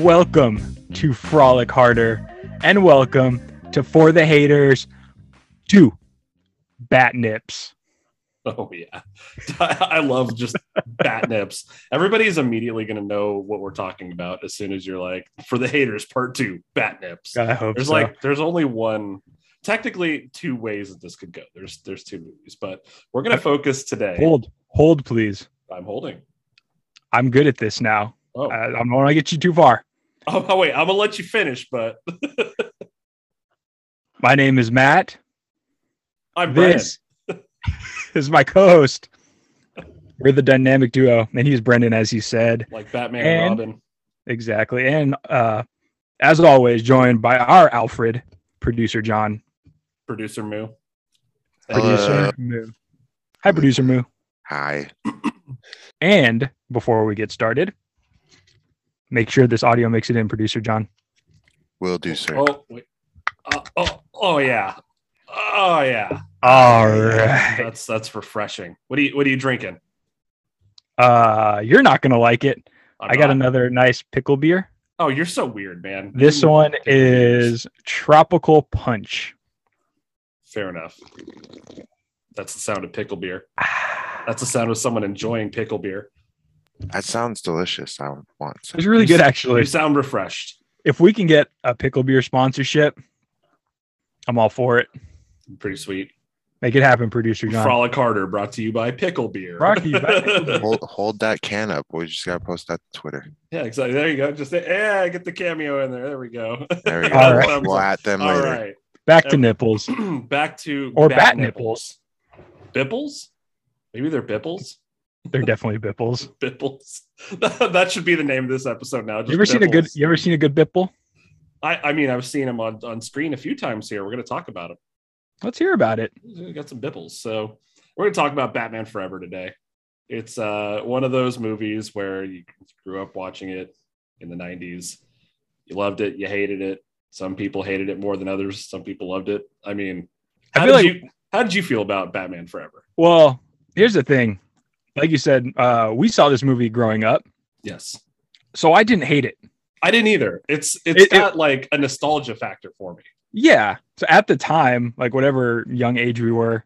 Welcome to Frolic Harder and welcome to For the Haters to Bat Nips. Oh yeah, I love just bat nips. Everybody's immediately going to know what we're talking about as soon as you're like, for the haters, part two, bat nips. I hope There's so. like, there's only one, technically two ways that this could go. There's there's two movies, but we're going to focus today. hold, hold, please. I'm holding. I'm good at this now. Oh, I, I don't want to get you too far. Oh, wait, I'm gonna let you finish, but My name is Matt. I'm Brennan. This is my co-host. We're the dynamic duo, and he's Brennan, as he said. like Batman And- and Robin. Exactly. And uh, as always, joined by our Alfred, producer John. Producer Moo. Producer Uh, Moo. Hi, producer Moo. Hi. And before we get started, make sure this audio makes it in, producer John. Will do, sir. Oh, wait. Uh, oh, oh yeah. Oh yeah. All right. That's that's refreshing. What are you What are you drinking? Uh, you're not gonna like it. I'm I got not- another nice pickle beer. Oh, you're so weird, man. This You- one pickle beers. is tropical punch. fair enough. That's the sound of pickle beer. That's the sound of someone enjoying pickle beer. That sounds delicious. I would want some. It's really good, actually. You actually. sound refreshed. If we can get a pickle beer sponsorship, I'm all for it. Pretty sweet. Make it happen, producer John. Frolic Harder brought to you by Pickle Beer. Brought to you by Pickle Beer. Hold, hold that can up. We just gotta post that to Twitter. yeah, exactly. There you go. Just say, yeah, get the cameo in there. There we go. There we go. All right. We'll at them All later. right. Back to Um, nipples. Back to Or bat bat nipples. Bipples? Maybe they're bipples. They're definitely bipples. Bipples. that should be the name of this episode now. You ever seen a good you ever seen a good bipple? I, I mean, I've seen them on, on screen a few times here. We're going to talk about them. Let's hear about it. We got some bipples. So we're going to talk about Batman Forever today. It's uh, one of those movies where you grew up watching it in the 90s. You loved it, you hated it. Some people hated it more than others. Some people loved it. I mean, I how feel did like you how did you feel about Batman Forever? well, here's the thing. Like you said, uh, we saw this movie growing up, Yes. so I didn't hate it. I didn't either. It's it's It- it- got like a nostalgia factor for me. Yeah. So at the time, like whatever young age we were,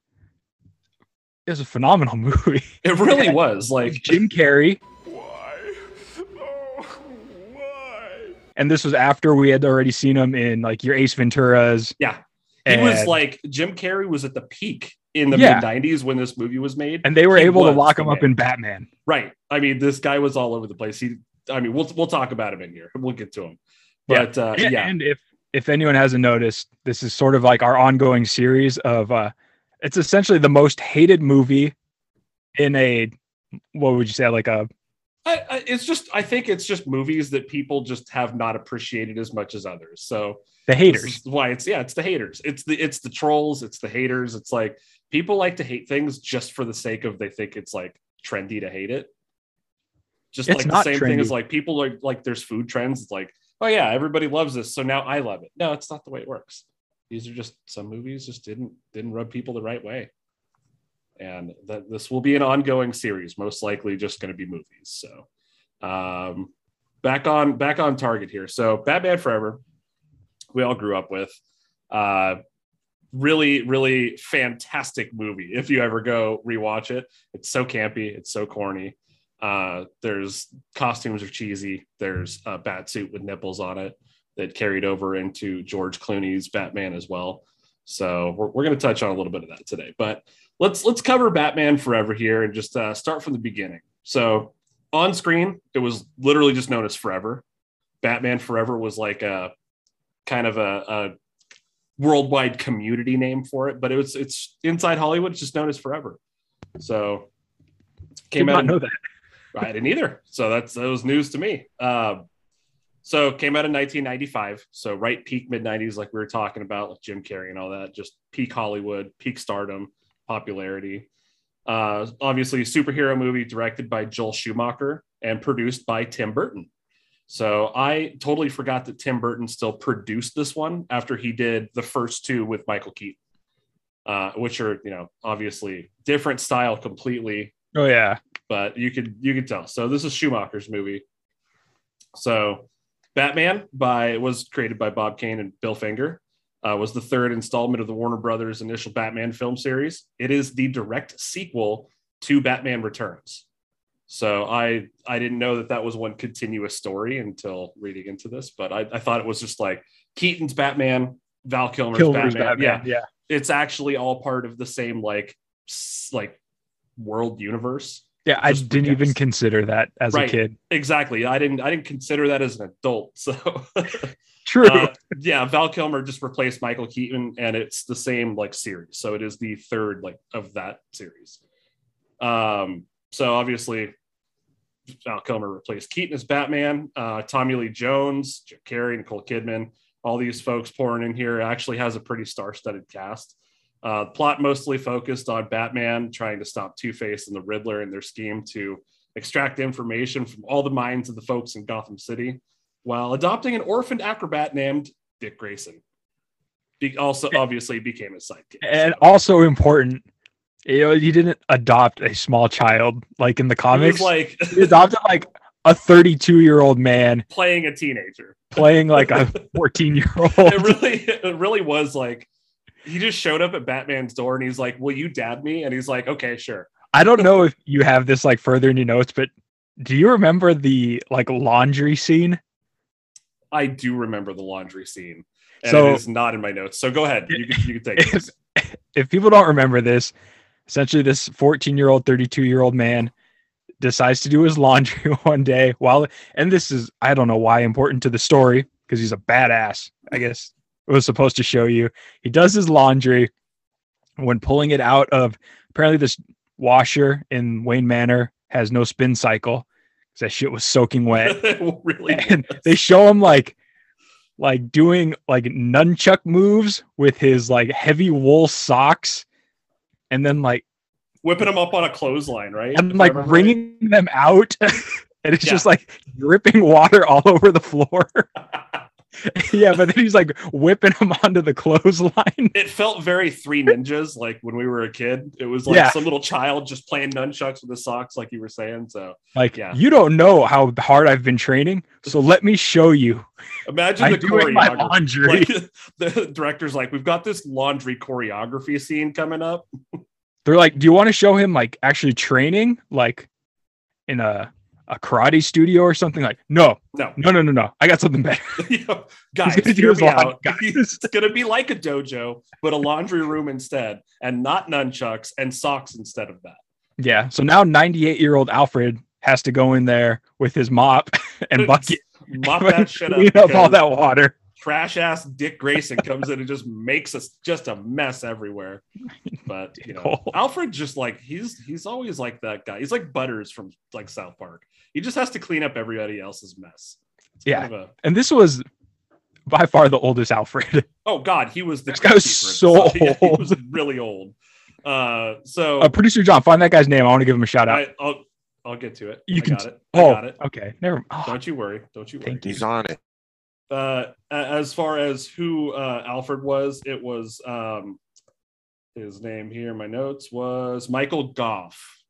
it was a phenomenal movie. It really was like Jim Carrey, why? Oh, why? and this was after we had already seen him in like your Ace Venturas. Yeah. He was like Jim Carrey was at the peak in the Yeah. mid 90s when this movie was made. and they were able to lock him up man. in Batman. Right. I mean, this guy was all over the place. He I mean, we'll we'll talk about him in here. We'll get to him. Yeah. But uh And- yeah. And if if anyone hasn't noticed, this is sort of like our ongoing series of uh it's essentially the most hated movie in a what would you say like a I, I, it's just I think it's just movies that people just have not appreciated as much as others. So the haters. why it's yeah, it's the haters. It's the it's the trolls, it's the haters. It's like people like to hate things just for the sake of they think it's like trendy to hate it. Just It's like the same thing as like people are like there's food trends. It's like, oh yeah, everybody loves this, so now I love it. No, it's not the way it works. These are just some movies just didn't didn't rub people the right way. And that this will be an ongoing series, most likely just going to be movies. So um back on back on target here. So Batman Forever, we all grew up with. Uh really, really fantastic movie. If you ever go rewatch it, it's so campy, it's so corny. Uh, there's costumes are cheesy. There's a bat suit with nipples on it that carried over into George Clooney's Batman as well. So we're, we're going to touch on a little bit of that today, but let's let's cover Batman Forever here and just uh, start from the beginning. So on screen, it was literally just known as Forever. Batman Forever was like a kind of a, a worldwide community name for it, but it was it's inside Hollywood. It's just known as Forever. So Did came not out. know that. I didn't either. So that's that was news to me. Um, so came out in 1995. So right peak mid 90s, like we were talking about, like Jim Carrey and all that, just peak Hollywood, peak stardom, popularity. Uh, obviously, a superhero movie directed by Joel Schumacher and produced by Tim Burton. So I totally forgot that Tim Burton still produced this one after he did the first two with Michael Keaton, uh, which are you know obviously different style completely Oh yeah. but you could you could tell. So this is Schumacher's movie. So, Batman by was created by Bob Kane and Bill Finger. Uh, was the third installment of the Warner Brothers initial Batman film series. It is the direct sequel to Batman Returns. So I I didn't know that that was one continuous story until reading into this, but I, I thought it was just like Keaton's Batman, Val Kilmer's, Kilmer's Batman. Batman. Yeah, Yeah. it's actually all part of the same like like world universe. Yeah. I didn't even consider that as Right. a kid. Exactly. I didn't I didn't consider that as an adult. So True. uh, yeah, Val Kilmer just replaced Michael Keaton, and it's the same like series. So it is the third like of that series. Um, so obviously, Val Kilmer replaced Keaton as Batman. Uh, Tommy Lee Jones, Jim Carrey, Nicole Kidman, all these folks pouring in here actually has a pretty star-studded cast. Uh, plot mostly focused on Batman trying to stop Two Face and the Riddler in their scheme to extract information from all the minds of the folks in Gotham City while adopting an orphaned acrobat named Dick Grayson. Be- also, obviously, became his sidekick. and also important, you uh, know, he didn't adopt a small child like in the He was comics. like he adopted like a 32 year old man playing a teenager. playing like a 14 year old. It really, it really was like he just showed up at Batman's door and he's like, "Will you dab me?" And he's like, "Okay, sure." I don't know if you have this like further in your notes, but do you remember the like laundry scene? I do remember the laundry scene, and So- it is not in my notes. So go ahead, you can, you can take If, it. if people don't remember this, essentially this 14 year old, 32 year old man decides to do his laundry one day while, and this is, I don't know why important to the story because he's a badass. I guess it was supposed to show you. He does his laundry when pulling it out of apparently this washer in Wayne Manor has no spin cycle because that shit was soaking wet. Really, and was. they show him like like doing like nunchuck moves with his like heavy wool socks and then like whipping them up on a clothesline, right? and like remember right. wringing them out and it's Yeah. just like dripping water all over the floor yeah but then he's like whipping them onto the clothesline. It felt very three ninjas like when we were a kid. It was like Yeah. some little child just playing nunchucks with his socks like you were saying so like Yeah. you don't know how hard i've been training so let me show you. Imagine i'm the choreography. like the director's like we've got this laundry choreography scene coming up. They're like, "Do you want to show him like actually training, like in a a karate studio or something?" Like, no, no no, no, no, no. I got something better. Guys hear me out guys. it's gonna be like a dojo but a laundry room instead and not nunchucks and socks instead of that Yeah. So now, ninety-eight year old Alfred has to go in there with his mop and bucket, mop that shit up, clean up all that water. trash ass Dick Grayson comes in and just makes us just a mess everywhere. But you know, Alfred just like he's he's always like that guy. He's like Butters from like South Park. He just has to clean up everybody else's mess. It's Yeah. kind of a- And this was by far the oldest Alfred. oh God, he was the This guy was gatekeeper at the so time. Yeah, he was really old. Uh, so Uh, Producer John, find that guy's name. I want to give him a shout out. I, I'll I'll get to it. You I can- got it. I oh, got it. okay. Never. Oh, Don't you worry. Don't you worry. Thank you. He's on it. uh as far as who uh alfred was it was um his name here in my notes was michael gough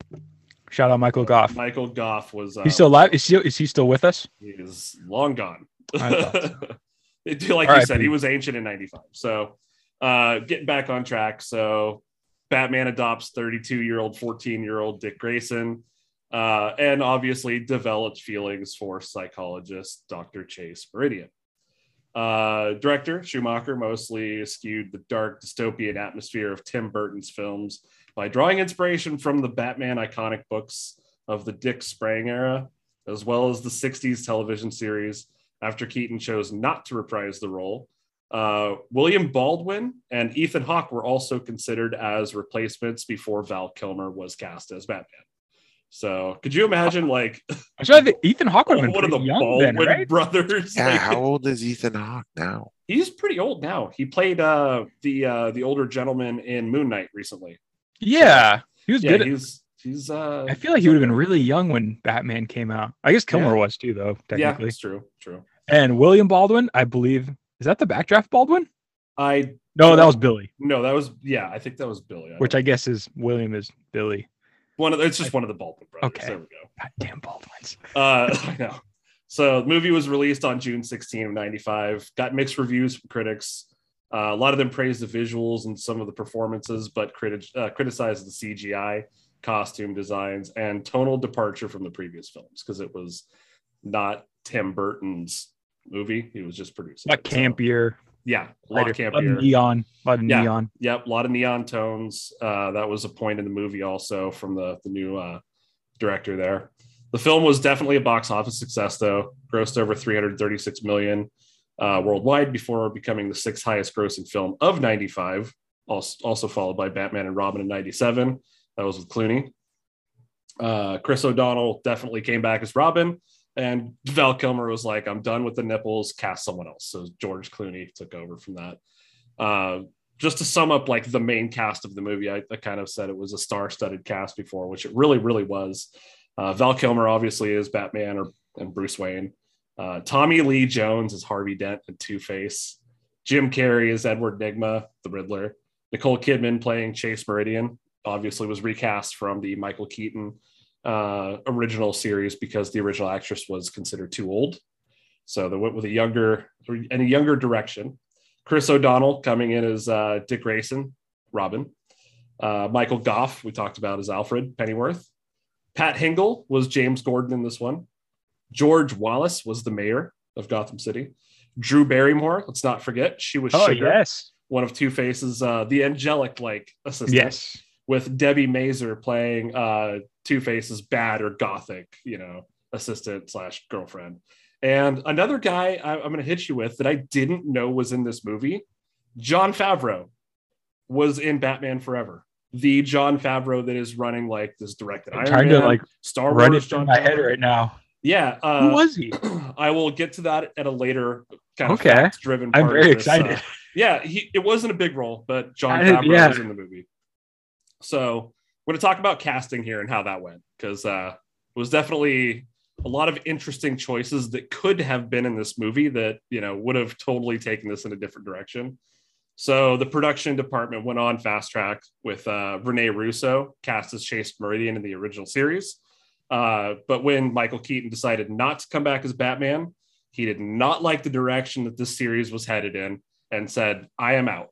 shout out Michael Gough. michael gough was uh, He's still alive. Is he? Is he still with us? he is long gone thought like All you right, said he was ancient in 95 so uh getting back on track so batman adopts 32 year old 14 year old dick grayson uh, and obviously developed feelings for psychologist Dr. Chase Meridian. Uh, director Schumacher mostly skewed the dark dystopian atmosphere of Tim Burton's films by drawing inspiration from the Batman iconic books of the Dick Sprang era, as well as the 60s television series after Keaton chose not to reprise the role. Uh, William Baldwin and Ethan Hawke were also considered as replacements before Val Kilmer was cast as Batman. So, could you imagine, like, I'm Ethan Hawke would have been one of the young Baldwin then, right? brothers? Yeah, like- how old is Ethan Hawke now? he's pretty old now. He played uh, the uh, the older gentleman in Moon Knight recently. Yeah, he was Yeah, good. At, he's he's. Uh, I feel like he would have been really young when Batman came out. I guess Kilmer Yeah. was too, though, Yeah, technically. it's true. True. And William Baldwin, I believe, is that the backdraft Baldwin? I No, that was Billy, no, that was yeah. I think that was Billy. I which I guess is William is Billy. one of the, it's just one of the Baldwin brothers. Okay. There we go. God damn Baldwins. Uh, I know. So the movie was released on June 16 of 95, got mixed reviews from critics. Uh, a lot of them praised the visuals and some of the performances, but criti- uh, criticized the CGI, costume designs, and tonal departure from the previous films because it was not Tim Burton's movie. He was just producing. Like it. So, campier, yeah, a lot lighter, of a lot of campier. neon, a lot of Yeah. neon. Yep, a lot of neon tones. Uh, that was a point in the movie also from the the new uh, director there. The film was definitely a box office success, though. Grossed over 336 million uh, worldwide before becoming the sixth highest grossing film of 95. Also, also followed by Batman and Robin in 97. That was with Clooney. Uh, Chris O'Donnell definitely came back as Robin, and Val Kilmer was like, "I'm done with the nipples. Cast someone else." So George Clooney took over from that. Uh, just to sum up like the main cast of the movie, I, I kind of said it was a star-studded cast before, which it really, really was. Uh, Val Kilmer obviously is Batman or and Bruce Wayne. Uh, Tommy Lee Jones is Harvey Dent and Two Face. Jim Carrey is Edward Nygma, the Riddler. Nicole Kidman playing Chase Meridian obviously was recast from the Michael Keaton uh, original series because the original actress was considered too old. So they went with a younger and a younger direction. Chris O'Donnell coming in as uh, Dick Grayson, Robin. Uh, Michael Gough, we talked about as Alfred Pennyworth. Pat Hingle was James Gordon in this one. George Wallace was the mayor of Gotham City. Drew Barrymore, let's not forget, she was Oh Sugar, yes, one of Two Faces, uh, the angelic like assistant yes. with Debi Mazar playing uh, Two Face's bad or gothic, you know, assistant slash girlfriend. And another guy I, I'm going to hit you with that I didn't know was in this movie, Jon Favreau, was in Batman Forever. The Jon Favreau that is running like this directed I'm Iron trying Man, to like Star Wars. John my head right now. Yeah, Who uh, was he? I will get to that at a later kind of Okay. driven. I'm very excited. yeah, he, it wasn't a big role, but Jon Favreau yeah. was in the movie. So we're going to talk about casting here and how that went because uh, it was definitely a lot of interesting choices that could have been in this movie that you know would have totally taken this in a different direction. So the production department went on fast track with uh, Rene Russo cast as Chase Meridian in the original series. Uh, but when Michael Keaton decided not to come back as Batman, he did not like the direction that this series was headed in and said, I am out.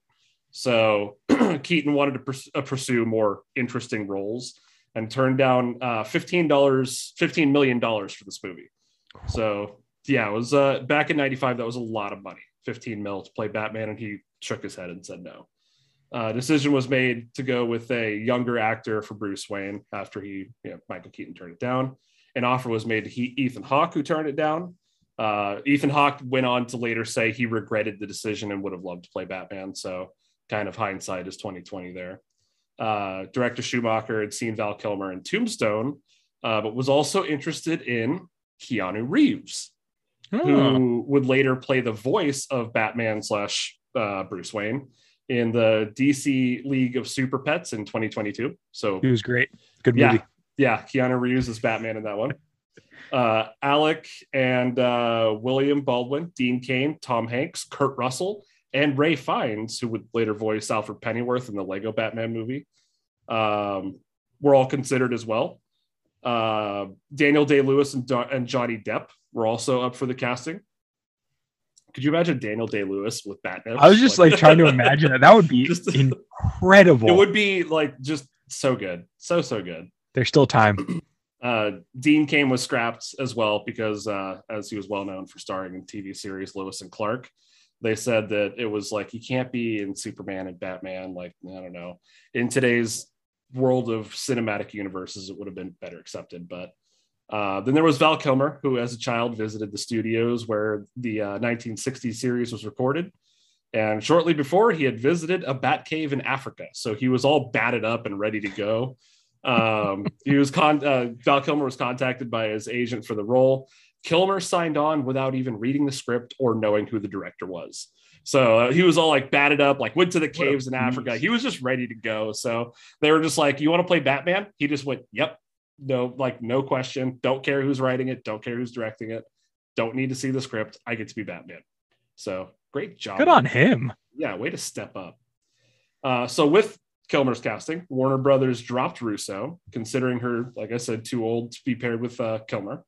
So Keaton wanted to pers- uh, pursue more interesting roles and turned down uh, $15, $15 million for this movie. So yeah, it was uh, back in 95. That was a lot of money, 15 mil to play Batman. And he shook his head and said no. Uh, decision was made to go with a younger actor for Bruce Wayne after he, you know, Michael Keaton turned it down. An offer was made to he, Ethan Hawke, who turned it down. Uh, Ethan Hawke went on to later say he regretted the decision and would have loved to play Batman. So, kind of hindsight is 2020 there. Uh, director Schumacher had seen Val Kilmer in Tombstone, uh, but was also interested in Keanu Reeves, Oh, who would later play the voice of Batman slash uh, Bruce Wayne in the DC League of Super Pets in 2022. So he was great. Good yeah, movie. yeah, Keanu Reeves is Batman in that one. Uh, Alec and uh, William Baldwin, Dean Cain, Tom Hanks, Kurt Russell, and Ralph Fiennes, who would later voice Alfred Pennyworth in the Lego Batman movie, um, were all considered as well. Uh, Daniel Day Lewis and, Do- and Johnny Depp were also up for the casting. Could you imagine Daniel Day Lewis with Batman? I was just like trying to imagine that. That would be Just- incredible. it would be like just so good, so so good. There's still time. Uh, Dean Cain was scrapped as well because, uh, as he was well known for starring in TV series Lois and Clark, they said that it was like you can't be in Superman and Batman. Like I don't know, in today's world of cinematic universes, it would have been better accepted. But uh, then there was Val Kilmer, who as a child visited the studios where the uh, 1960 series was recorded. And shortly before, he had visited a bat cave in Africa. So he was all batted up and ready to go. Um, he was con- uh, Val Kilmer was contacted by his agent for the role. Kilmer signed on without even reading the script or knowing who the director was. So uh, he was all like batted up, like went to the caves in Africa. He was just ready to go. So they were just like, "You want to play Batman?" He just went, "Yep." No, like no question. Don't care who's writing it. Don't care who's directing it. Don't need to see the script. I get to be Batman. So great job. Good on him. Yeah, way to step up. Uh, so with Kilmer's casting, Warner Brothers dropped Russo, considering her, like I said, too old to be paired with uh, Kilmer.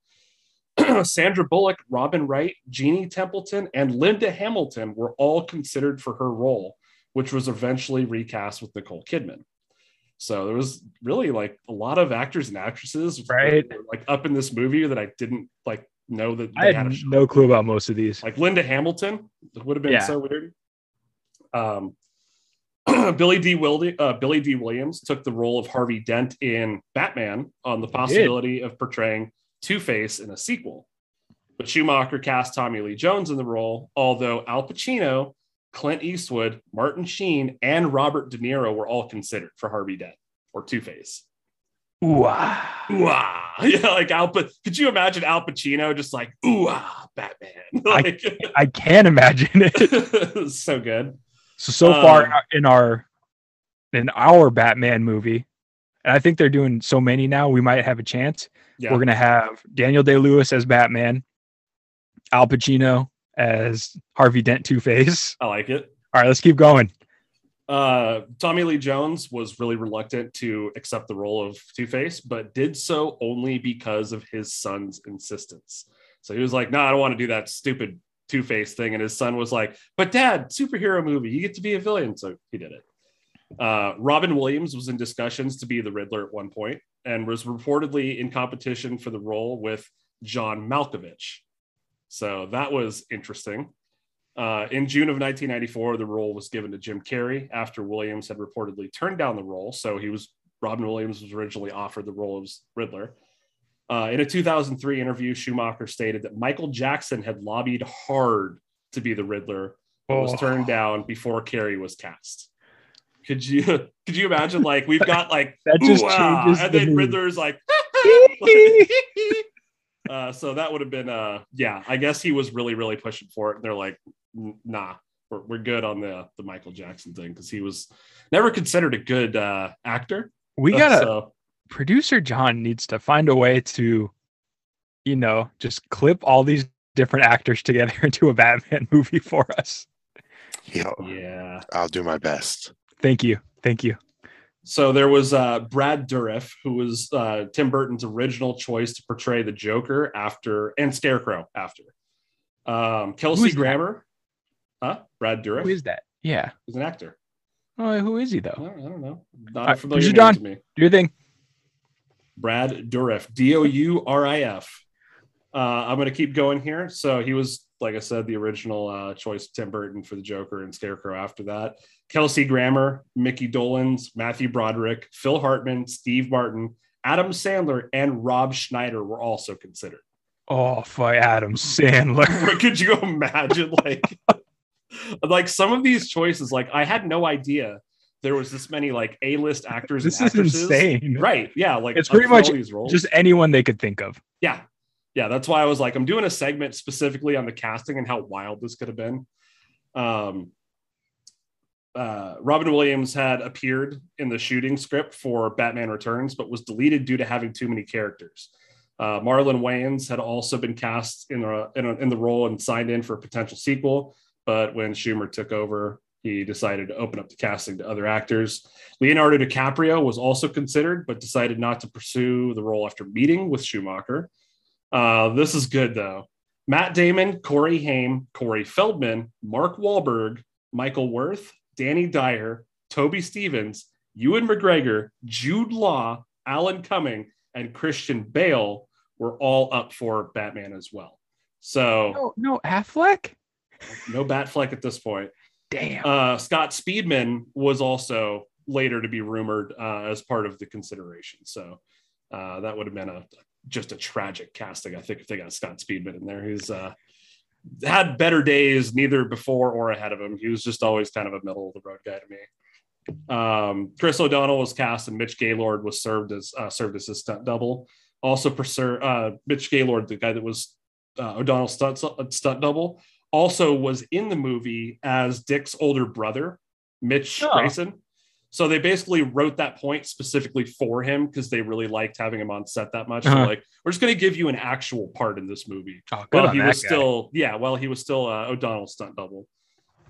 Sandra Bullock, Robin Wright, Jeannie Templeton, and Linda Hamilton were all considered for her role, which was eventually recast with Nicole Kidman. So there was really like a lot of actors and actresses Right. were, like up in this movie that I didn't like know that I had had a shot. no clue about most of these. like Linda Hamilton would have been Yeah. so weird. Um, Billy D. Wilde, uh, Billy Dee Williams took the role of Harvey Dent in Batman on the possibility of portraying Two Face in a sequel. But Schumacher cast Tommy Lee Jones in the role, although Al Pacino, Clint Eastwood, Martin Sheen, and Robert De Niro were all considered for Harvey Dent or Two Face. Ooh, ah. Yeah, like Al. Pa- Could you imagine Al Pacino just like, ooh, ah, Batman? Like, I can't imagine it. so good. So so far Um, in our in our Batman movie, and I think they're doing so many now, we might have a chance. Yeah. We're gonna have Daniel Day Lewis as Batman, Al Pacino as Harvey Dent Two Face. I like it. All right, let's keep going. Uh, Tommy Lee Jones was really reluctant to accept the role of Two Face, but did so only because of his son's insistence. So he was like, "No, I don't want to do that stupid Two Face thing." And his son was like, "But Dad, superhero movie, you get to be a villain." So he did it. Uh, Robin Williams was in discussions to be the Riddler at one point, and was reportedly in competition for the role with John Malkovich. So that was interesting. Uh, in June of 1994, the role was given to Jim Carrey after Williams had reportedly turned down the role. So he was Robin Williams was originally offered the role of Riddler. Uh, in a 2003 interview, Schumacher stated that Michael Jackson had lobbied hard to be the Riddler, but was Oh. turned down before Carrey was cast. Could you could you imagine like we've got like That just "Ooh, ah," changes and the then mood. Riddler's like uh, so that would have been uh yeah i guess he was really really pushing for it and they're like nah we're, we're good on the the michael jackson thing because he was never considered a good uh actor We Uh, gotta so producer John needs to find a way to, you know, just clip all these different actors together into a Batman movie for us. Yeah, yeah I'll do my best. Thank you. Thank you. So there was uh brad dourif who was uh tim burton's original choice to portray the joker after and scarecrow after um kelsey that? grammer huh brad dourif Who is that? Yeah. he's an actor Oh, who is he I though? don't, I don't know not Alright, a familiar name to me Do your thing. Brad Dourif, D O U R I F. Uh, I'm going to keep going here. So he was, like I said, the original uh, choice Tim Burton for the Joker and Scarecrow after that. Kelsey Grammer, Micky Dolenz, Matthew Broderick, Phil Hartman, Steve Martin, Adam Sandler, and Rob Schneider were also considered. Oh, for Adam Sandler. Could you imagine, like, like some of these choices? Like, I had no idea there was this many like A-list actors. this and is actresses. insane. Right? Yeah. Like It's pretty much. Just anyone they could think of. yeah yeah that's why i was like i'm doing a segment specifically on the casting and how wild this could have been um uh, Robin Williams had appeared in the shooting script for Batman Returns, but was deleted due to having too many characters. Uh, Marlon Wayans had also been cast in the in, a, in the role and signed in for a potential sequel, but when Schumer took over, he decided to open up the casting to other actors. Leonardo DiCaprio was also considered, but decided not to pursue the role after meeting with Schumacher. Uh, this is good though. Matt Damon, Corey Haim, Corey Feldman, Mark Wahlberg, Michael Worth, Danny Dyer, Toby Stephens, Ewan McGregor, Jude Law, Alan Cumming, and Christian Bale were all up for Batman as well. So No, no, Affleck? no Batfleck at this point. Damn. Uh, Scott Speedman was also later to be rumored uh, as part of the consideration. So uh, that would have been a just a tragic casting. I think if they got Scott Speedman in there, he's uh, had better days neither before or ahead of him. He was just always kind of a middle of the road guy to me. Um, Chris O'Donnell was cast, and Mitch Gaylord was served as uh, served as his stunt double. Also, preser- uh, Mitch Gaylord, the guy that was uh, O'Donnell's stunt stunt double, also was in the movie as Dick's older brother, Mitch Oh. Grayson. So they basically wrote that point specifically for him because they really liked having him on set that much. Uh-huh. like, we're just going to give you an actual part in this movie. oh, on he was guy. still, yeah, well, he was still uh, O'Donnell's stunt double.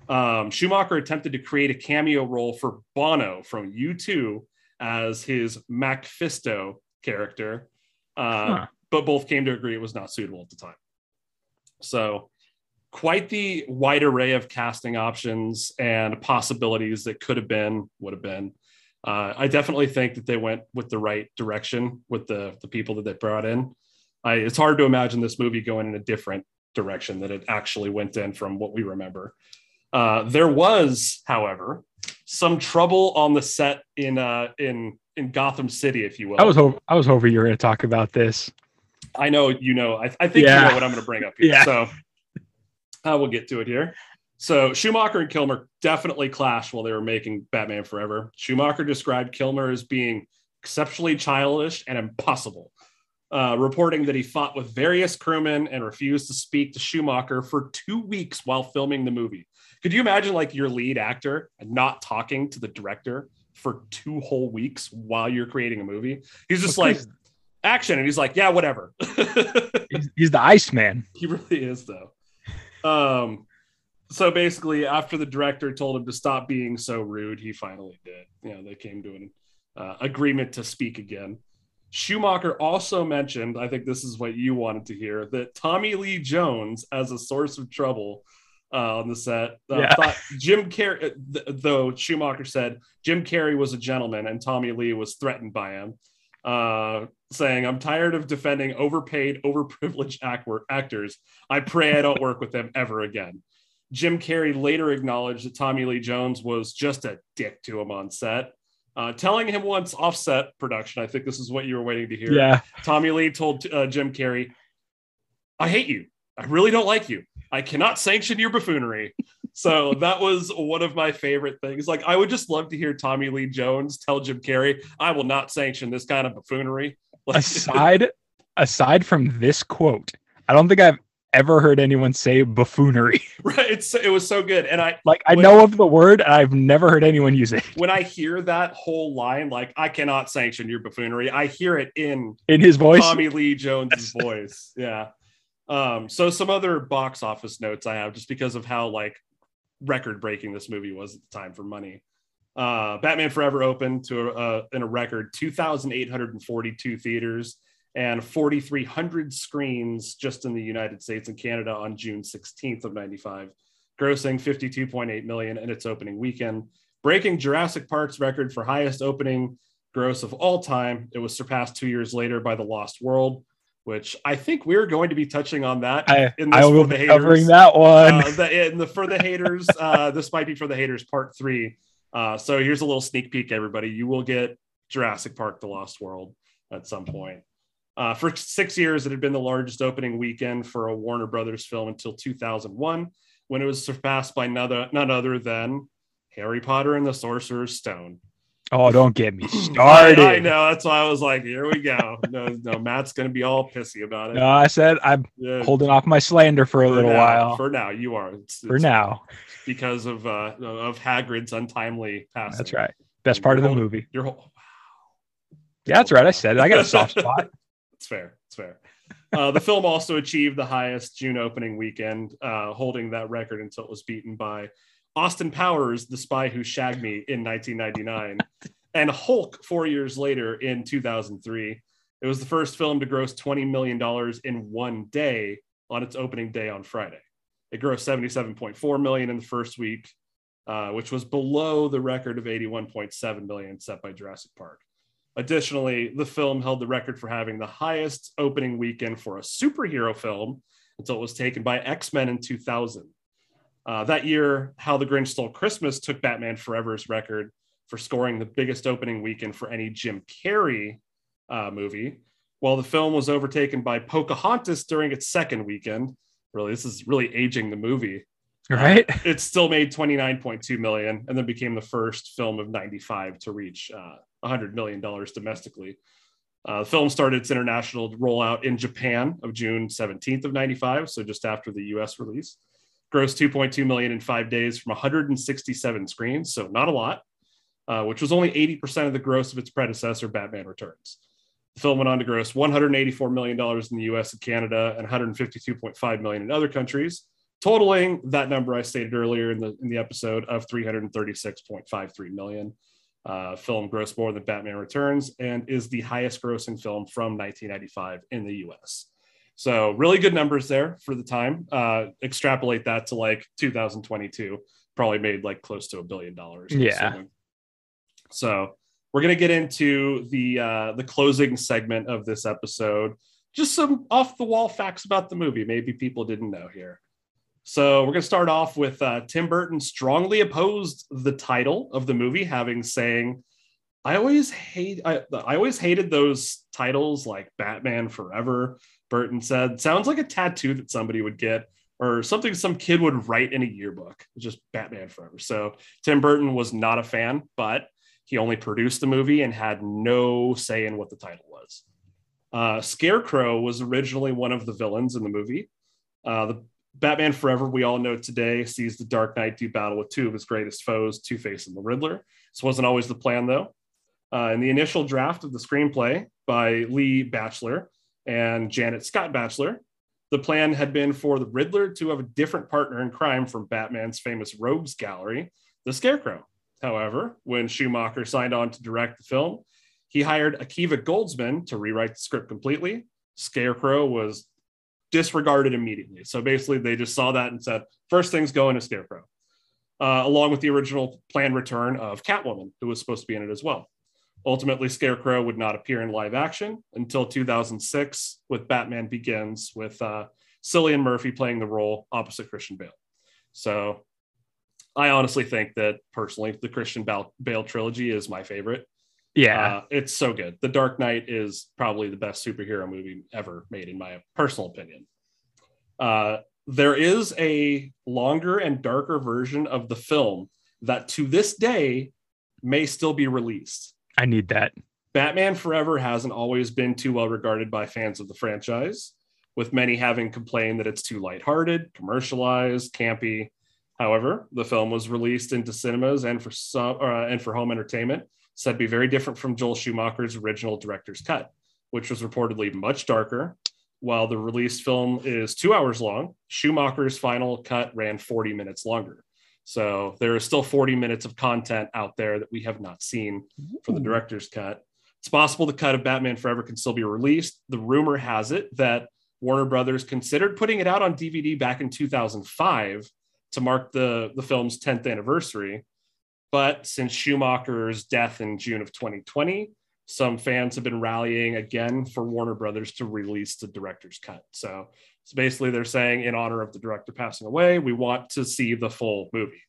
Um, Schumacher attempted to create a cameo role for Bono from U2 as his MacPhisto character. Uh, Huh. but both came to agree it was not suitable at the time. So, quite the wide array of casting options and possibilities that could have been, would have been. Uh, I definitely think that they went with the right direction with the the people that they brought in. I, it's hard to imagine this movie going in a different direction that it actually went in from what we remember. Uh, there was, however, some trouble on the set in uh, in in Gotham City, if you will. I was hoping I was hoping you were going to talk about this. I know you know. I, I think Yeah. you know what I'm going to bring up here. Yeah. So uh, we'll get to it here. So Schumacher and Kilmer definitely clashed while they were making Batman Forever. Schumacher described Kilmer as being exceptionally childish and impossible, uh, reporting that he fought with various crewmen and refused to speak to Schumacher for two weeks while filming the movie. Could you imagine like your lead actor not talking to the director for two whole weeks while you're creating a movie? He's just Well, like action, and he's like, yeah, whatever. he's, he's the Iceman. He really is, though. Um, so basically, after the director told him to stop being so rude, he finally did. You know, they came to an uh, agreement to speak again. Schumacher also mentioned, I think this is what you wanted to hear, that Tommy Lee Jones, as a source of trouble uh, on the set, uh, Yeah. thought Jim Carrey, th- though Schumacher said Jim Carrey was a gentleman and Tommy Lee was threatened by him uh, saying, I'm tired of defending overpaid, overprivileged act- actors. I pray I don't work with them ever again. Jim Carrey later acknowledged that Tommy Lee Jones was just a dick to him on set, uh, telling him once offset production. I think this is what you were waiting to hear. Yeah. Tommy Lee told uh, Jim Carrey, I hate you. I really don't like you. I cannot sanction your buffoonery. So that was one of my favorite things. Like, I would just love to hear Tommy Lee Jones tell Jim Carrey, I will not sanction this kind of buffoonery. Like, Aside aside from this quote, I don't think I've ever heard anyone say buffoonery. right? It's, it was so good. And I, Like I When- know of the word, and I've never heard anyone use it when I hear that whole line, like, I cannot sanction your buffoonery, I hear it in in his voice. Tommy Lee Jones's voice. Yeah. Um, so some other box office notes I have just because of how like record breaking this movie was at the time for money. Uh, Batman Forever opened to a, in a record 2,842 theaters and 4,300 screens just in the United States and Canada on June 16th of 95, grossing 52.8 million in its opening weekend, breaking Jurassic Park's record for highest opening gross of all time. It was surpassed two years later by The Lost World, which I think we're going to be touching on that. I, in I this will for the be covering that one. Uh, the, in the for the haters, uh, this might be for the haters part three. Uh, so here's a little sneak peek, everybody. You will get Jurassic Park: The Lost World at some point. Uh, for six years, it had been the largest opening weekend for a Warner Brothers film until 2001, when it was surpassed by none, none other than Harry Potter and the Sorcerer's Stone. Oh, don't get me started. I, I know. That's why I was like, here we go. No, no, Matt's going to be all pissy about it. No, I said I'm Yeah, holding off my slander for a for little now- while. For now, you are. It's, For it's now, because of uh of Hagrid's untimely passing. that's right. Best part of the movie. Your whole Yeah, that's right. I said it. I got a soft spot. It's fair. It's fair. Uh, the film also achieved the highest June opening weekend, uh, holding that record until it was beaten by Austin Powers, The Spy Who Shagged Me in 1999, and Hulk four years later in 2003. It was the first film to gross $20 million in one day on its opening day on Friday. It grossed 77.4 million in the first week, uh, which was below the record of 81.7 million set by Jurassic Park. Additionally, the film held the record for having the highest opening weekend for a superhero film until it was taken by X Men in 2000. Uh, that year, How the Grinch Stole Christmas took Batman Forever's record for scoring the biggest opening weekend for any Jim Carrey uh, movie, while the film was overtaken by Pocahontas during its second weekend. Really, this is really aging the movie Right? it still made 29.2 million and then became the first film of 95 to reach uh, 100 million dollars domestically uh, the film started its international rollout in japan of june 17th of 95 so just after the us release grossed 2.2 million in five days from 167 screens so not a lot uh, which was only 80% of the gross of its predecessor batman returns the film went on to gross 184 million dollars in the us and canada and 152.5 million in other countries totaling that number I stated earlier in the in the episode of 336.53 million. Uh, film grossed more than Batman Returns and is the highest grossing film from 1995 in the US. So, really good numbers there for the time. Uh, extrapolate that to like 2022, probably made like close to a billion dollars. Yeah. assuming. So, we're gonna get into the uh, the closing segment of this episode. Just some off the wall facts about the movie, maybe people didn't know here. So we're gonna start off with uh, Tim Burton strongly opposed the title of the movie, having saying, "I always hate I, I always hated those titles like Batman Forever." Burton said, "Sounds like a tattoo that somebody would get." Or something some kid would write in a yearbook, just Batman Forever. So Tim Burton was not a fan, but he only produced the movie and had no say in what the title was. Uh, Scarecrow was originally one of the villains in the movie. Uh, the Batman Forever, we all know today, sees the Dark Knight do battle with two of his greatest foes, Two Face and the Riddler. This wasn't always the plan, though. Uh, in the initial draft of the screenplay by Lee Batchler and Janet Scott Batchler, the plan had been for the Riddler to have a different partner in crime from Batman's famous rogues gallery, the Scarecrow. However, when Schumacher signed on to direct the film, he hired Akiva Goldsman to rewrite the script completely. Scarecrow was disregarded immediately. So basically, they just saw that and said, first thing's going to Scarecrow, uh, along with the original planned return of Catwoman, who was supposed to be in it as well. Ultimately, Scarecrow would not appear in live action until 2006 with Batman Begins, with uh, Cillian Murphy playing the role opposite Christian Bale. So I honestly think that personally, the Christian Bale, Bale trilogy is my favorite. Yeah. Uh, it's so good. The Dark Knight is probably the best superhero movie ever made, in my personal opinion. Uh, there is a longer and darker version of the film that to this day may still be released. I need that. Batman Forever hasn't always been too well regarded by fans of the franchise, with many having complained that it's too lighthearted, commercialized, campy. However, the film was released into cinemas and for some uh, and for home entertainment, said to be very different from Joel Schumacher's original director's cut, which was reportedly much darker. While the released film is two hours long, Schumacher's final cut ran 40 minutes longer. So there is still 40 minutes of content out there that we have not seen for the director's cut. It's possible the cut of Batman Forever can still be released. The rumor has it that Warner Brothers considered putting it out on DVD back in 2005 to mark the, the film's 10th anniversary. But since Schumacher's death in June of 2020, some fans have been rallying again for Warner Brothers to release the director's cut. So, so basically, they're saying, in honor of the director passing away, we want to see the full movie.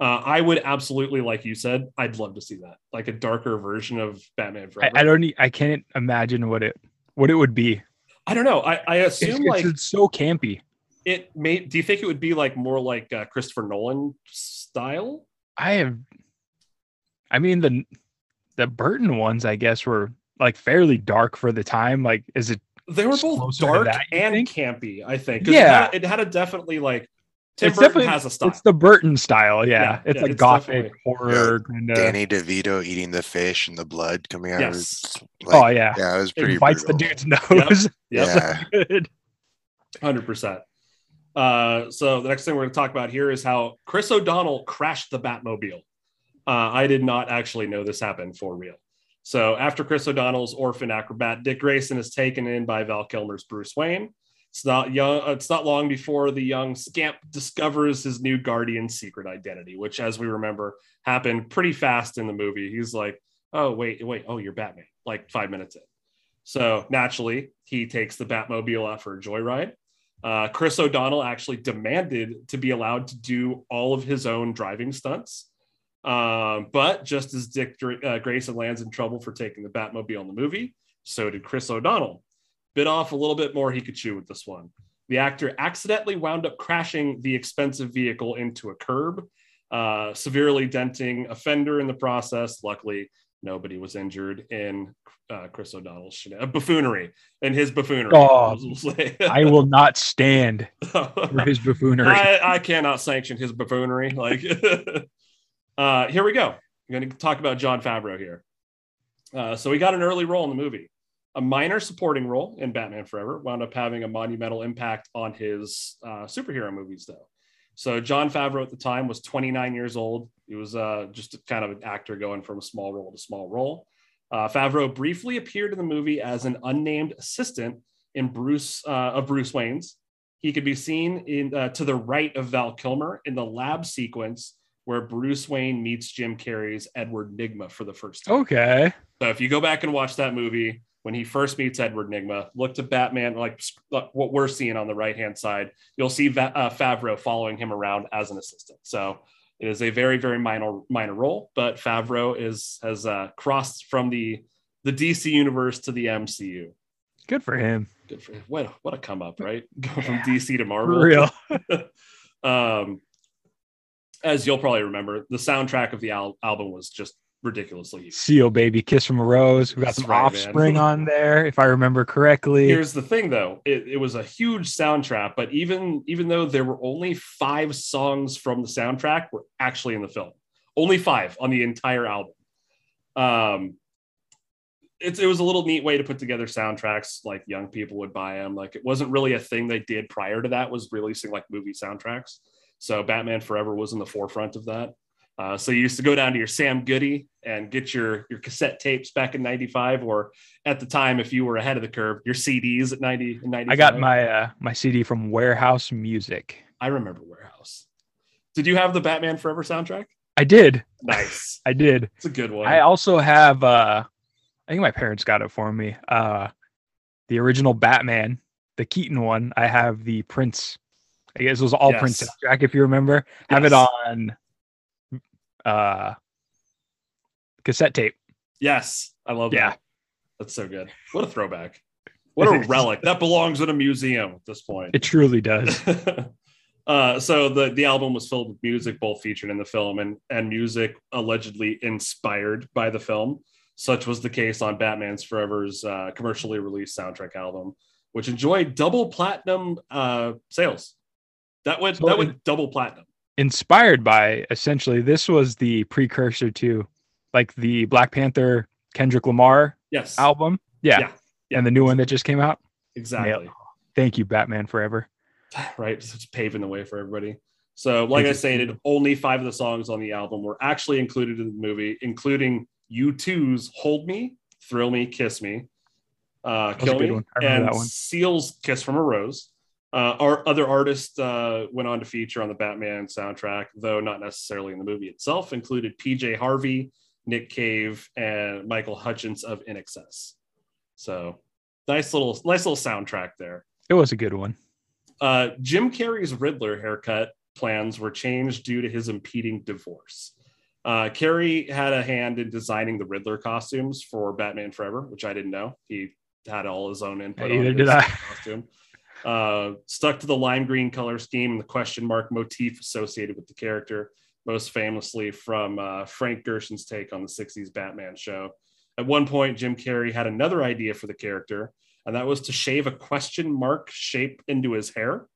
Uh, I would absolutely, like you said, I'd love to see that, like a darker version of Batman I, Forever. I don't. I can't imagine what it what it would be. I don't know. I, I assume it's- like it's so campy. it may. Do you think it would be like more like uh, Christopher Nolan style? I have. I mean the the Burton ones, I guess, were like fairly dark for the time. Like, is it? They were both dark that, and think? campy. I think. Yeah. it had, it had a definitely like. Tim it's Burton definitely has a style. It's the Burton style. Yeah, Yeah, it's yeah, like it's gothic definitely- horror kind of. Danny DeVito eating the fish and the blood coming out Yes. of his. Like, oh yeah, yeah, it was pretty. it bites the dude's nose. Yeah, Hundred percent. Uh, so the next thing we're going to talk about here is how Chris O'Donnell crashed the Batmobile. Uh, I did not actually know this happened for real. So after Chris O'Donnell's orphan acrobat Dick Grayson is taken in by Val Kilmer's Bruce Wayne, it's not young. uh, It's not long before the young scamp discovers his new guardian's secret identity, which, as we remember, happened pretty fast in the movie. He's like, "Oh wait, wait, oh you're Batman!" Like five minutes in. So naturally, he takes the Batmobile out for a joyride. Uh, Chris O'Donnell actually demanded to be allowed to do all of his own driving stunts. Um, but just as Dick uh, Grayson lands in trouble for taking the Batmobile in the movie, so did Chris O'Donnell. Bit off a little bit more he could chew with this one. The actor accidentally wound up crashing the expensive vehicle into a curb, uh, severely denting a fender in the process. Luckily, nobody was injured in uh, Chris O'Donnell's shen- buffoonery and his buffoonery. Oh, I will not stand for his buffoonery. I, I cannot sanction his buffoonery. Like, uh, here we go. I'm going to talk about Jon Favreau here. Uh, so he got an early role in the movie, a minor supporting role in Batman Forever. Wound up having a monumental impact on his uh, superhero movies, though. So Jon Favreau at the time was 29 years old. He was uh, just kind of an actor going from small role to small role. Uh, Favreau briefly appeared in the movie as an unnamed assistant in Bruce uh, of Bruce Wayne's. He could be seen in uh, to the right of Val Kilmer in the lab sequence where Bruce Wayne meets Jim Carrey's Edward Nygma for the first time. Okay. So if you go back and watch that movie, when he first meets Edward Nygma, look to Batman, like what we're seeing on the right hand side, you'll see Va- uh, Favreau following him around as an assistant. So it is a very very minor minor role, but Favreau is has uh, crossed from the the DC universe to the MCU. Good for him. Good for him. What a, what a come up, right? Go from Yeah. DC to For Marvel. real. um, as you'll probably remember, the soundtrack of the al- album was just ridiculously huge. Seal baby, kiss from a rose. We got That's some right, offspring on there, if I remember correctly. Here's the thing, though. It, it was a huge soundtrack, but even even though there were only five songs from the soundtrack were actually in the film, only five on the entire album. Um, it's it was a little neat way to put together soundtracks. Like young people would buy them. Like it wasn't really a thing they did prior to that. Was releasing like movie soundtracks. So Batman Forever was in the forefront of that. Uh, so you used to go down to your Sam Goody and get your your cassette tapes back in '95, or at the time, if you were ahead of the curve, your CDs at 90 95. I got my uh, my CD from Warehouse Music. I remember Warehouse. Did you have the Batman Forever soundtrack? I did. Nice. I did. It's a good one. I also have uh I think my parents got it for me. Uh the original Batman, the Keaton one. I have the Prince. I guess it was all Yes. soundtrack if you remember. Have it on uh cassette tape. yes, I love Yeah. that. That's so good. What a throwback. What a relic. That belongs in a museum at this point. It truly does. uh, so the the album was filled with music, both featured in the film and and music allegedly inspired by the film. Such was the case on Batman's Forever's uh, commercially released soundtrack album, which enjoyed double platinum uh, sales. That went that went double platinum. Inspired by essentially this was the precursor to like the Black Panther Kendrick Lamar Yes, album. Yeah. Yeah, yeah. And the new one that just came out. exactly. Thank you, Batman Forever. right? It's paving the way for everybody. So, like I stated, only five of the songs on the album were actually included in the movie, including U2's "Hold Me," "Thrill Me," "Kiss Me," uh, "Kill Me,". And that one. Seal's "Kiss from a Rose." Uh, our other artists uh, went on to feature on the Batman soundtrack, though not necessarily in the movie itself. Included PJ Harvey, Nick Cave, and Michael Hutchence of In So, nice little, nice little soundtrack there. It was a good one. Uh, Jim Carrey's Riddler haircut plans were changed due to his impeding divorce. Uh, Carrey had a hand in designing the Riddler costumes for Batman Forever, which I didn't know. He had all his own input. Neither did I. Costume. Uh, stuck to the lime green color scheme and the question mark motif associated with the character, most famously from uh, Frank Gorshin's take on the 60s Batman show. At one point, Jim Carrey had another idea for the character, and that was to shave a question mark shape into his hair.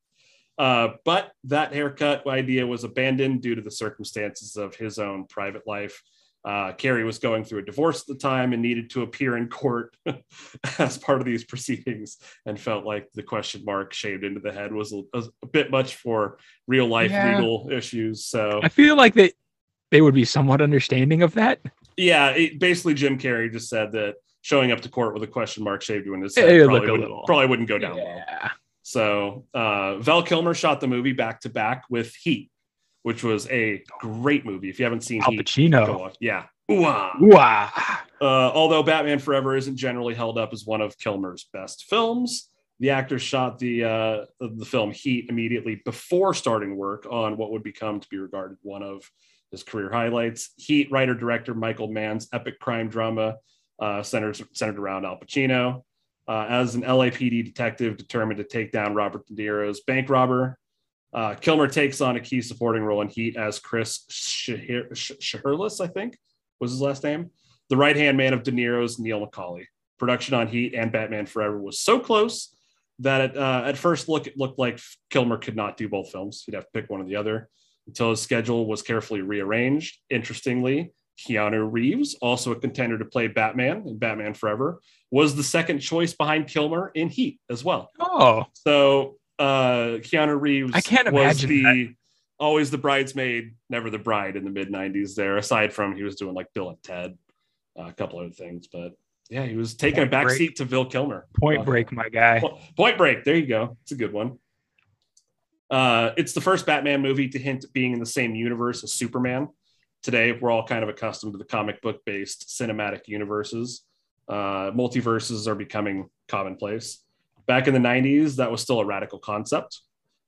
Uh, but that haircut idea was abandoned due to the circumstances of his own private life. Uh, Carrey was going through a divorce at the time and needed to appear in court as part of these proceedings, and felt like the question mark shaved into the head was a, a bit much for real life Yeah. legal issues. So, I feel like they they would be somewhat understanding of that. yeah, it, basically, Jim Carrey just said that showing up to court with a question mark shaved into his head would probably look wouldn't, little- probably wouldn't go down well. So uh, Val Kilmer shot the movie back to back with Heat, which was a great movie. If you haven't seen Al Pacino. watch. Yeah. Ooh-ah. Wow. Uh, although Batman Forever isn't generally held up as one of Kilmer's best films, the actor shot the uh, the film Heat immediately before starting work on what would become to be regarded one of his career highlights. Heat writer director Michael Mann's epic crime drama uh, centered centered around Al Pacino uh, as an LAPD detective determined to take down Robert De Niro's bank robber. Uh, Kilmer takes on a key supporting role in Heat as Chris Shahir- Sh- I think was his last name the right hand man of De Niro's Neil McCauley. Production on Heat and Batman Forever was so close that it, uh, at first look it looked like Kilmer could not do both films. He'd have to pick one or the other until his schedule was carefully rearranged. Interestingly, Keanu Reeves, also a contender to play Batman in Batman Forever, was the second choice behind Kilmer in Heat as well. Oh, So uh, Keanu Reeves I can't was the always the bridesmaid, never the bride in the mid 90s there, aside from he was doing like Bill and Ted, uh, a couple other things. But yeah, he was taking Point a back Break. seat to Bill Kilmer. Point Uh, Break, my guy. Point Break. There you go. It's a good one. Uh, it's the first Batman movie to hint at being in the same universe as Superman. Today, we're all kind of accustomed to the comic book based cinematic universes. Uh, multiverses are becoming commonplace. Back in the 90s, that was still a radical concept.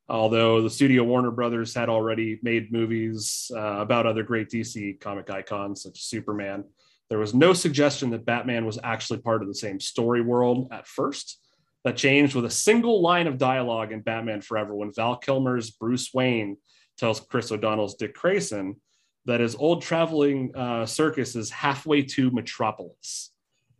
Although the studio Warner Brothers had already made movies uh, about other great DC comic icons such as Superman, there was no suggestion that Batman was actually part of the same story world at first. That changed with a single line of dialogue in Batman Forever when Val Kilmer's Bruce Wayne tells Chris O'Donnell's Dick Grayson that his old traveling uh, circus is halfway to Metropolis.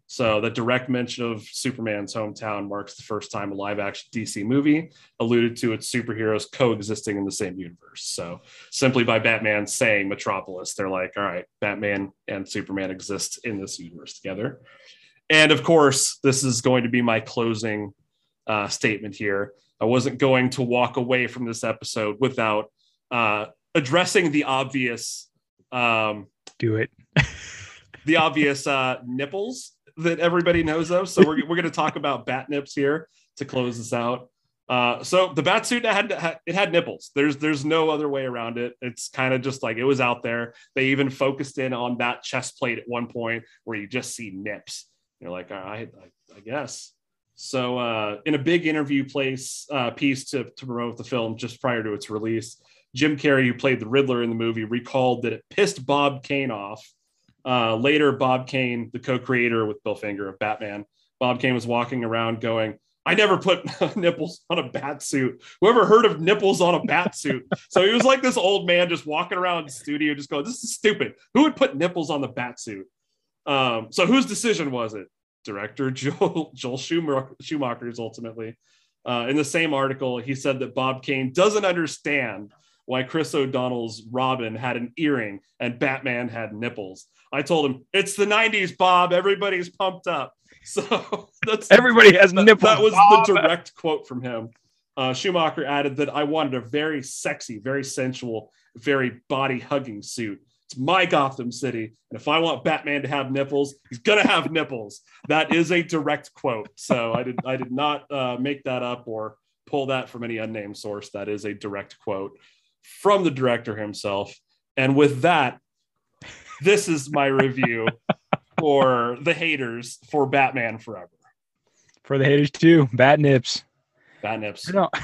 So the direct mention of Superman's hometown marks the first time a live action DC movie alluded to its superheroes coexisting in the same universe. So simply by Batman saying Metropolis, they're like, all right, Batman and Superman exist in this universe together. And of course, this is going to be my closing uh, statement here. I wasn't going to walk away from this episode without uh, addressing the obvious, um, Do it. the obvious uh, nipples that everybody knows of. So we're, we're going to talk about bat nips here to close this out. Uh, so the bat suit had, it had nipples. There's there's no other way around it. It's kind of just like it was out there. They even focused in on that chest plate at one point where you just see nips. You're like, I, I guess. So uh, in a big interview place uh, piece to, to promote the film just prior to its release, Jim Carrey, who played the Riddler in the movie, recalled that it pissed Bob Kane off. Uh, later, Bob Kane, the co-creator with Bill Finger of Batman, Bob Kane was walking around going, I never put nipples on a bat suit. Whoever heard of nipples on a bat suit? so he was like this old man just walking around the studio, just going, This is stupid. Who would put nipples on the bat suit? Um, so whose decision was it? Director Joel, Joel Schumacher, Schumacher's ultimately. Uh, in the same article, he said that Bob Kane doesn't understand why Chris O'Donnell's Robin had an earring and Batman had nipples. I told him, it's the 90s, Bob. Everybody's pumped up. So that's Everybody has that, nipples. that was Bob. the direct quote from him. Uh, Schumacher added that I wanted a very sexy, very sensual, very body hugging suit. It's my Gotham City. And if I want Batman to have nipples, he's going to have nipples. That is a direct quote. So I did, I did not uh, make that up or pull that from any unnamed source. That is a direct quote from the director himself. And with that, this is my review for the haters for Batman Forever. for the haters too. Bat nips. Bat nips. I don't.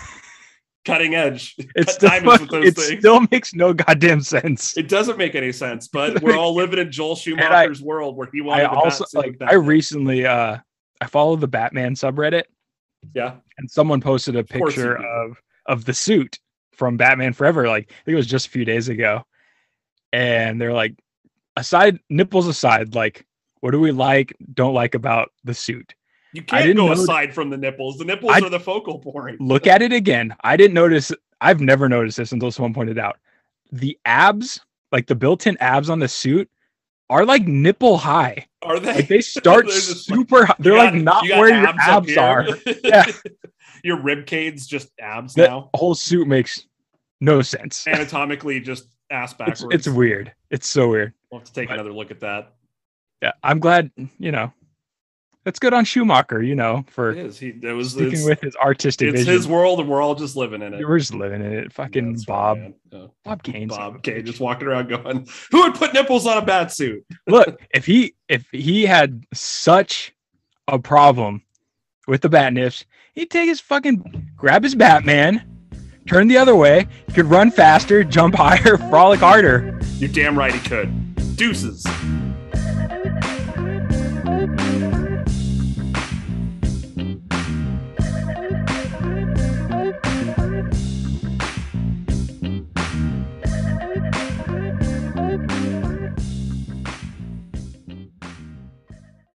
Cutting edge. It Cut still, with those it things. still makes no goddamn sense. it doesn't make any sense, but we're all living in Joel I- Schumacher's world where he wanted I also bat like. I recently uh I follow the Batman subreddit yeah. and someone posted a picture of of the suit from Batman Forever. Like I think it was just a few days ago, and they're like, aside nipples aside, like what do we like, don't like about the suit? You can't go aside from the nipples. The nipples I- are the focal point. Look at it again. I didn't notice. I've never noticed this until someone pointed out. The abs, like the built-in abs on the suit, are like nipple high. Are they? Like they start like- super. high. They're You like not you where your abs up abs are. Yeah. Your rib just abs That now. whole suit makes no sense. Anatomically, just ass It's, backwards. it's weird. It's so weird. We'll have to take but- another look at that. Yeah, I'm glad. You know, that's good on Schumacher. You know, for It is. He. That was. sticking with his artistic it's vision. his world, and we're all just living in it. We're just living in it. Fucking That's right, Bob. man. Yeah. Bob Kane. Bob Kane just walking around going, "Who would put nipples on a bat suit?" Look, if he if he had such a problem with the bat nips, he'd take his fucking grab his Batman, turn the other way, he could run faster, jump higher, frolic harder. You're damn right he could. Deuces.